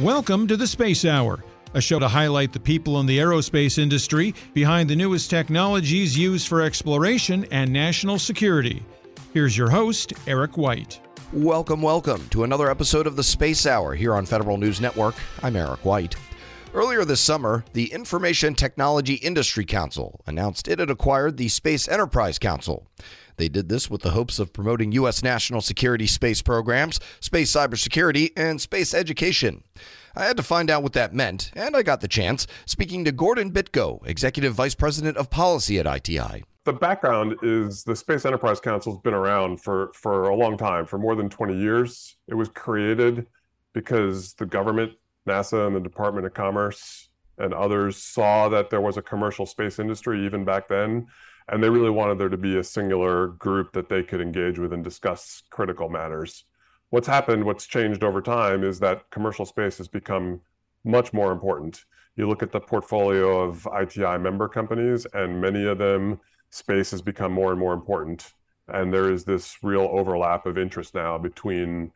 Welcome to the Space Hour, a show to highlight the people in the aerospace industry behind the newest technologies used for exploration and national security. Here's your host, Eric White. Welcome, welcome to another episode of the Space Hour here on Federal News Network. I'm Eric White. Earlier this summer, the Information Technology Industry Council announced it had acquired the Space Enterprise Council. They did this with the hopes of promoting U.S. national security space programs, space cybersecurity, and space education. I had to find out what that meant, and I got the chance speaking to Gordon Bitko, Executive Vice President of Policy at ITI. The background is the Space Enterprise Council has been around for, for a long time, for more than 20 years. It was created because the government, NASA, and the Department of Commerce and others saw that there was a commercial space industry even back then and they really wanted there to be a singular group that they could engage with and discuss critical matters. What's happened, what's changed over time is that commercial space has become much more important. You look at the portfolio of ITI member companies, and many of them, space has become more and more important. And there is this real overlap of interest now between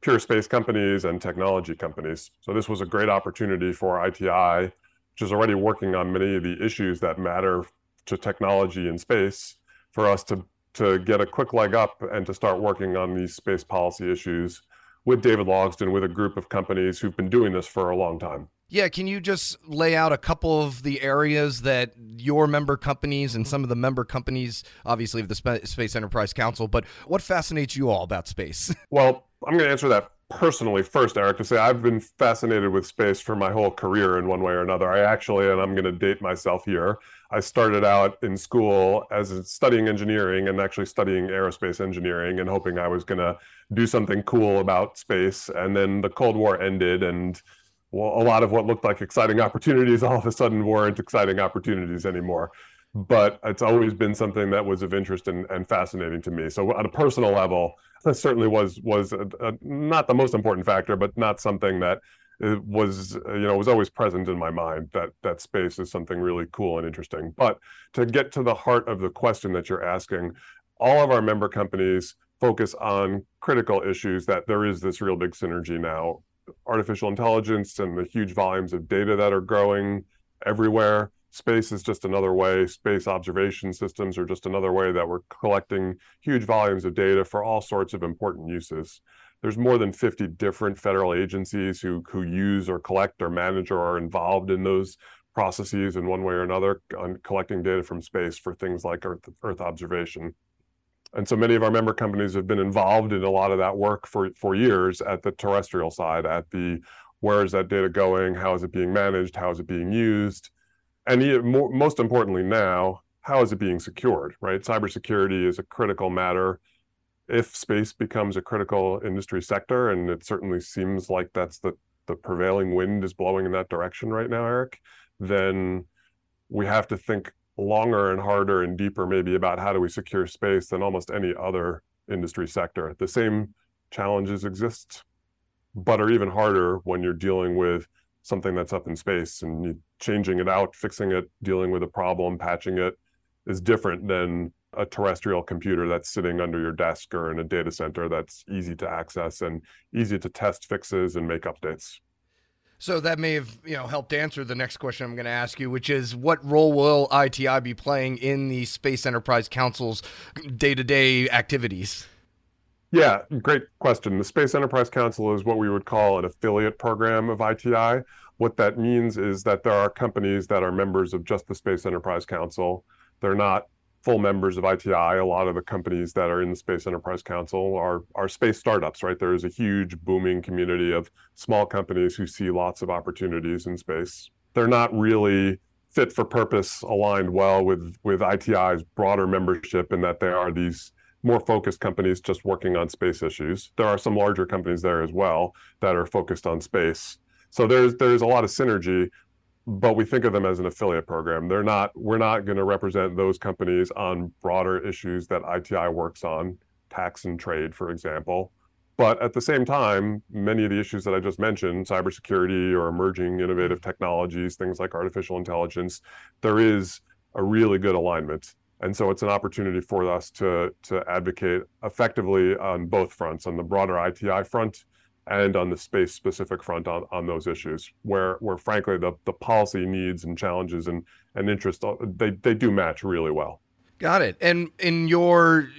pure space companies and technology companies. So this was a great opportunity for ITI, which is already working on many of the issues that matter to technology in space for us to to get a quick leg up and to start working on these space policy issues with David Logsdon, with a group of companies who've been doing this for a long time. Yeah, can you just lay out a couple of the areas that your member companies and some of the member companies, obviously of the Space Enterprise Council, but what fascinates you all about space? Well, I'm going to answer that personally first, Eric, to say I've been fascinated with space for my whole career in one way or another. I actually, and I'm going to date myself here, I started out in school as studying engineering and actually studying aerospace engineering and hoping I was going to do something cool about space. And then the Cold War ended and well, a lot of what looked like exciting opportunities all of a sudden weren't exciting opportunities anymore. But it's always been something that was of interest and, and fascinating to me. So, on a personal level, certainly was was a, a, not the most important factor, but not something that uh, was you know was always present in my mind that that space is something really cool and interesting. But to get to the heart of the question that you're asking, all of our member companies focus on critical issues that there is this real big synergy now artificial intelligence and the huge volumes of data that are growing everywhere space is just another way space observation systems are just another way that we're collecting huge volumes of data for all sorts of important uses. There's more than 50 different federal agencies who who use or collect or manage or are involved in those processes in one way or another on collecting data from space for things like earth, earth observation. And so many of our member companies have been involved in a lot of that work for for years at the terrestrial side at the where is that data going? How is it being managed? How is it being used and more, most importantly now, how is it being secured, right? Cybersecurity is a critical matter. If space becomes a critical industry sector, and it certainly seems like that's the, the prevailing wind is blowing in that direction right now, Eric, then we have to think longer and harder and deeper maybe about how do we secure space than almost any other industry sector. The same challenges exist, but are even harder when you're dealing with something that's up in space and changing it out, fixing it, dealing with a problem, patching it is different than a terrestrial computer that's sitting under your desk or in a data center that's easy to access and easy to test fixes and make updates. So that may have you know helped answer the next question I'm going to ask you, which is what role will ITI be playing in the Space Enterprise Council's day-to-day activities? Yeah, great question. The Space Enterprise Council is what we would call an affiliate program of ITI. What that means is that there are companies that are members of just the Space Enterprise Council. They're not full members of ITI. A lot of the companies that are in the Space Enterprise Council are, are space startups, right? There is a huge booming community of small companies who see lots of opportunities in space. They're not really fit for purpose aligned well with, with ITI's broader membership in that they are these more focused companies just working on space issues. There are some larger companies there as well that are focused on space. So there's there's a lot of synergy, but we think of them as an affiliate program. They're not we're not going to represent those companies on broader issues that ITI works on, tax and trade, for example. But at the same time, many of the issues that I just mentioned, cybersecurity or emerging innovative mm-hmm. technologies, things like artificial intelligence, there is a really good alignment and so it's an opportunity for us to, to advocate effectively on both fronts, on the broader ITI front and on the space specific front on, on those issues where where frankly the, the policy needs and challenges and, and interest uh, they, they do match really well. Got it. And in your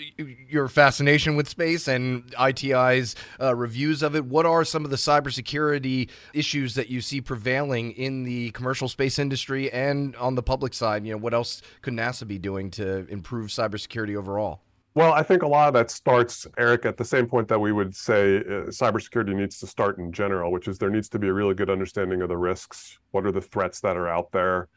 your fascination with space and ITI's uh, reviews of it, what are some of the cybersecurity issues that you see prevailing in the commercial space industry and on the public side? You know, what else could NASA be doing to improve cybersecurity overall? Well, I think a lot of that starts, Eric, at the same point that we would say uh, cybersecurity needs to start in general, which is there needs to be a really good understanding of the risks. What are the threats that are out there?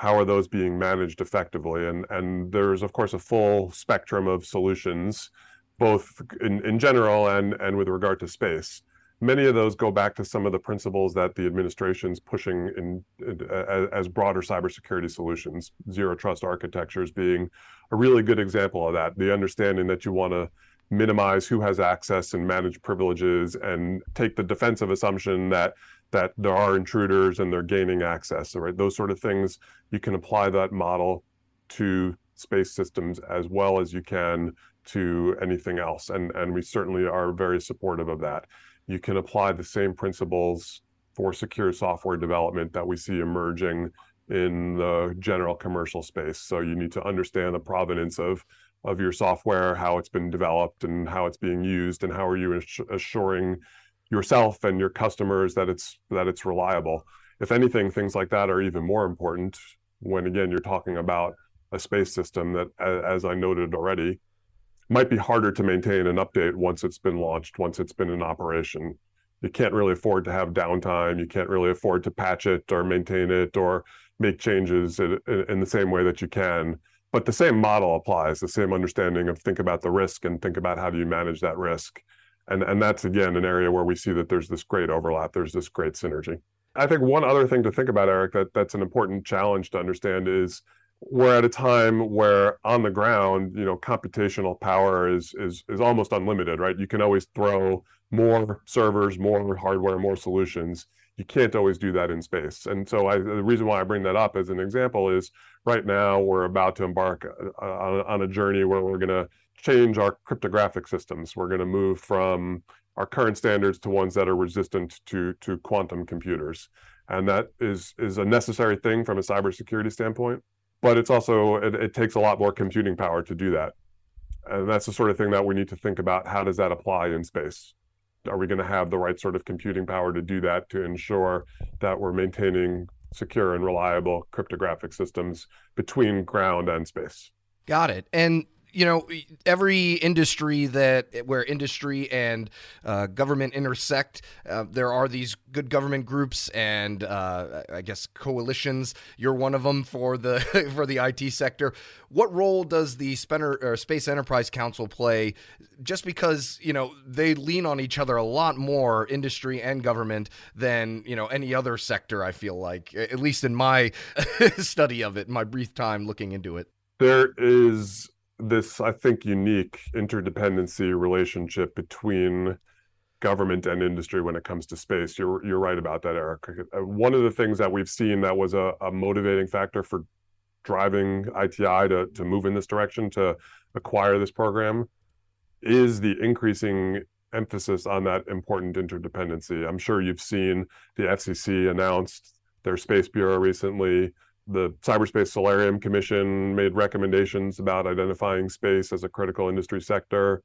How are those being managed effectively? And and there's of course a full spectrum of solutions, both in, in general and and with regard to space. Many of those go back to some of the principles that the administration's pushing in, in as, as broader cybersecurity solutions. Zero trust architectures being a really good example of that. The understanding that you want to minimize who has access and manage privileges and take the defensive assumption that that there are intruders and they're gaining access, right? Those sort of things, you can apply that model to space systems as well as you can to anything else. And, and we certainly are very supportive of that. You can apply the same principles for secure software development that we see emerging in the general commercial space. So you need to understand the provenance of of your software, how it's been developed and how it's being used, and how are you assuring yourself and your customers that it's that it's reliable. If anything, things like that are even more important when again you're talking about a space system that, as I noted already, might be harder to maintain and update once it's been launched, once it's been in operation. You can't really afford to have downtime. You can't really afford to patch it or maintain it or make changes in, the same way that you can. But the same model applies, the same understanding of think about the risk and think about how do you manage that risk and and that's again an area where we see that there's this great overlap there's this great synergy. I think one other thing to think about eric that that's an important challenge to understand is we're at a time where on the ground you know computational power is is is almost unlimited right? You can always throw more servers more hardware more solutions. You can't always do that in space. And so I, the reason why i bring that up as an example is right now we're about to embark uh, on, on a journey where we're going to change our cryptographic systems. We're going to move from our current standards to ones that are resistant to to quantum computers, and that is is a necessary thing from a cybersecurity standpoint. But it's also it, it takes a lot more computing power to do that, and that's the sort of thing that we need to think about. How does that apply in space? Are we going to have the right sort of computing power to do that to ensure that we're maintaining secure and reliable cryptographic systems between ground and space? Got it. And you know every industry that where industry and uh, government intersect uh, there are these good government groups and uh, i guess coalitions. You're one of them for the for the it sector. What role does the space enterprise council play? Just because you know they lean on each other a lot more industry and government than you know any other sector i feel like at least in my study of it my brief time looking into it. There is this, I think, unique interdependency relationship between government and industry when it comes to space. You're you're right about that, Eric. Uh, one of the things that we've seen that was a, a motivating factor for driving ITI to to move in this direction to acquire this program is the increasing emphasis on that important interdependency. I'm sure you've seen the FCC announced their space bureau recently the Cyberspace Solarium Commission made recommendations about identifying space as a critical industry sector.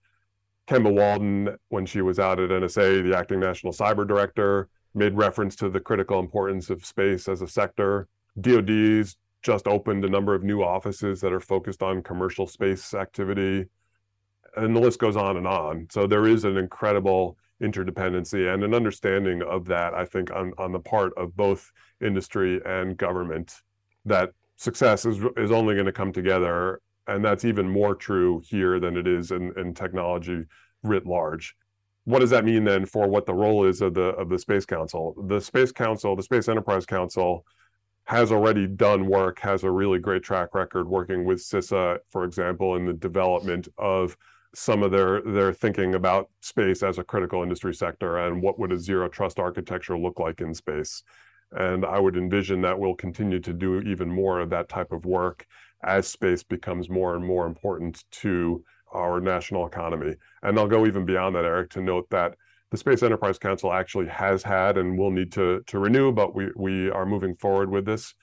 Kemba Walden, when she was out at NSA, the acting national cyber director, made reference to the critical importance of space as a sector. DoD's just opened a number of new offices that are focused on commercial space activity. And the list goes on and on. So there is an incredible interdependency and an understanding of that, I think, on, on the part of both industry and government that success is is only going to come together and that's even more true here than it is in, in technology writ large. What does that mean then for what the role is of the of the space council? The space council the space enterprise council has already done work has a really great track record working with CISA for example in the development of some of their their thinking about space as a critical industry sector and what would a zero trust architecture look like in space and I would envision that we'll continue to do even more of that type of work as space becomes more and more important to our national economy. And I'll go even beyond that, Eric, to note that the Space Enterprise Council actually has had and will need to to renew, but we we are moving forward with this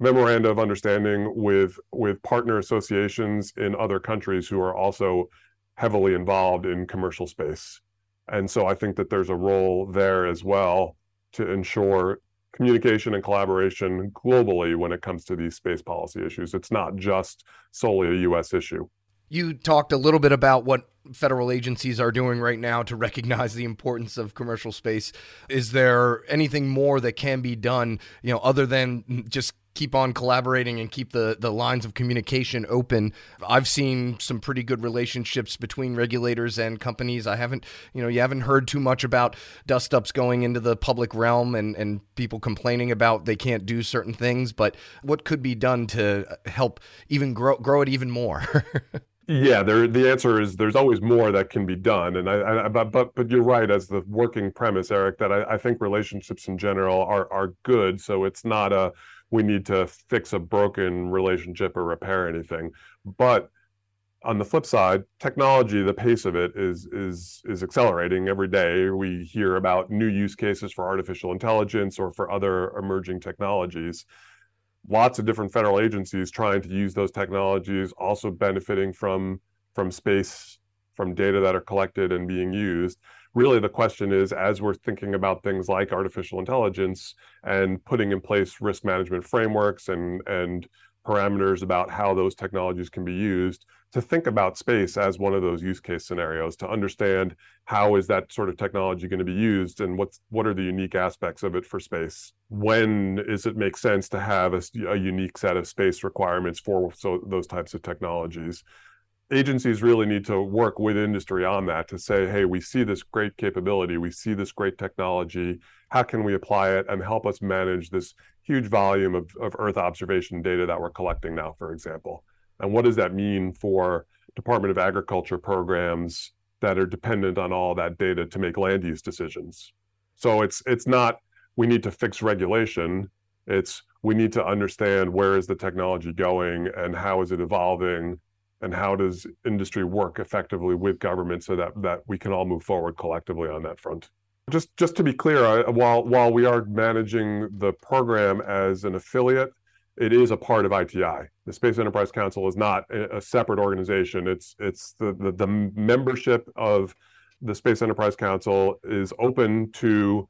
memoranda of understanding with with partner associations in other countries who are also heavily involved in commercial space. And so I think that there's a role there as well to ensure communication and collaboration globally when it comes to these space policy issues. It's not just solely a US issue. You talked a little bit about what federal agencies are doing right now to recognize the importance of commercial space. Is there anything more that can be done, you know, other than just keep on collaborating and keep the, the lines of communication open. I've seen some pretty good relationships between regulators and companies. I haven't, you know, you haven't heard too much about dust ups going into the public realm and, and people complaining about they can't do certain things, but what could be done to help even grow, grow it even more? Yeah, there. The answer is there's always more that can be done, and I, I but but but you're right as the working premise, Eric, that I, I think relationships in general are are good. So it's not a we need to fix a broken relationship or repair anything, but on the flip side, technology, the pace of it is is is accelerating every day. We hear about new use cases for artificial intelligence or for other emerging technologies lots of different federal agencies trying to use those technologies, also benefiting from from space, from data that are collected and being used. Really, the question is, as we're thinking about things like artificial intelligence and putting in place risk management frameworks and and parameters about how those technologies can be used to think about space as one of those use case scenarios to understand how is that sort of technology going to be used and what's what are the unique aspects of it for space when is it make sense to have a, a unique set of space requirements for so those types of technologies agencies really need to work with industry on that to say hey we see this great capability we see this great technology how can we apply it and help us manage this huge volume of, of Earth observation data that we're collecting now, for example. And what does that mean for Department of Agriculture programs that are dependent on all that data to make land use decisions? So it's it's not we need to fix regulation. It's we need to understand where is the technology going and how is it evolving and how does industry work effectively with government so that that we can all move forward collectively on that front. Just just to be clear, I, while while we are managing the program as an affiliate, it is a part of ITI. The Space Enterprise Council is not a, separate organization. It's it's the, the the membership of the Space Enterprise Council is open to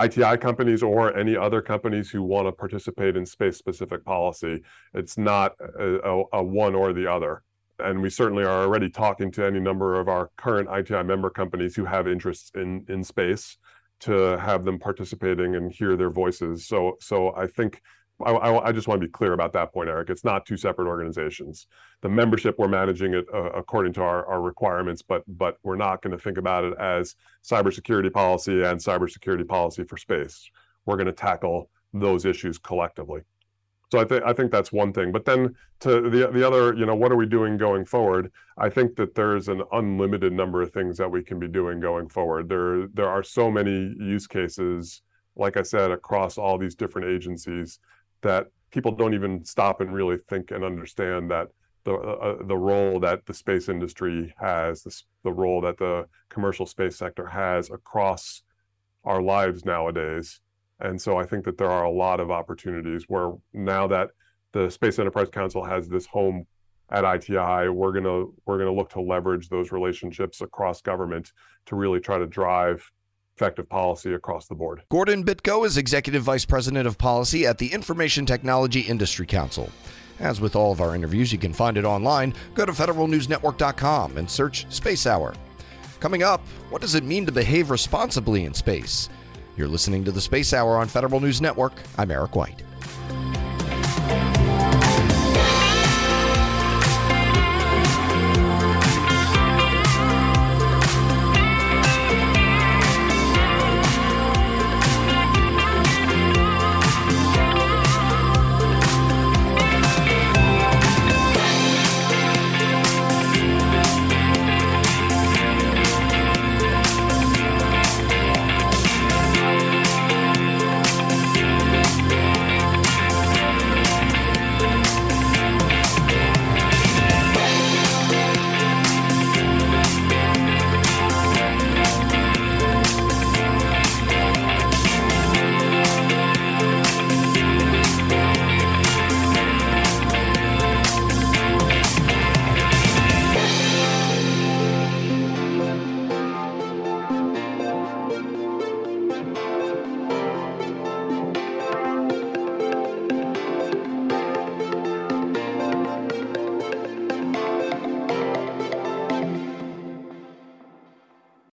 ITI companies or any other companies who want to participate in space specific policy. It's not a, a, a one or the other and we certainly are already talking to any number of our current ITI member companies who have interests in in space to have them participating and hear their voices. So so I think I, just want to be clear about that point, Eric. It's not two separate organizations. The membership we're managing it uh, according to our, requirements, but but we're not going to think about it as cybersecurity policy and cybersecurity policy for space. We're going to tackle those issues collectively. So I think I think that's one thing. But then to the the other, you know, what are we doing going forward? I think that there's an unlimited number of things that we can be doing going forward. There there are so many use cases, like I said, across all these different agencies that people don't even stop and really think and understand that the uh, uh the role that the space industry has, the, the role that the commercial space sector has across our lives nowadays. And so I think that there are a lot of opportunities where now that the Space Enterprise Council has this home at ITI, we're gonna we're gonna look to leverage those relationships across government to really try to drive effective policy across the board. Gordon Bitko is Executive Vice President of Policy at the Information Technology Industry Council. As with all of our interviews, you can find it online. Go to federalnewsnetwork.com and search Space Hour. Coming up, what does it mean to behave responsibly in space? You're listening to the Space Hour on Federal News Network. I'm Eric White.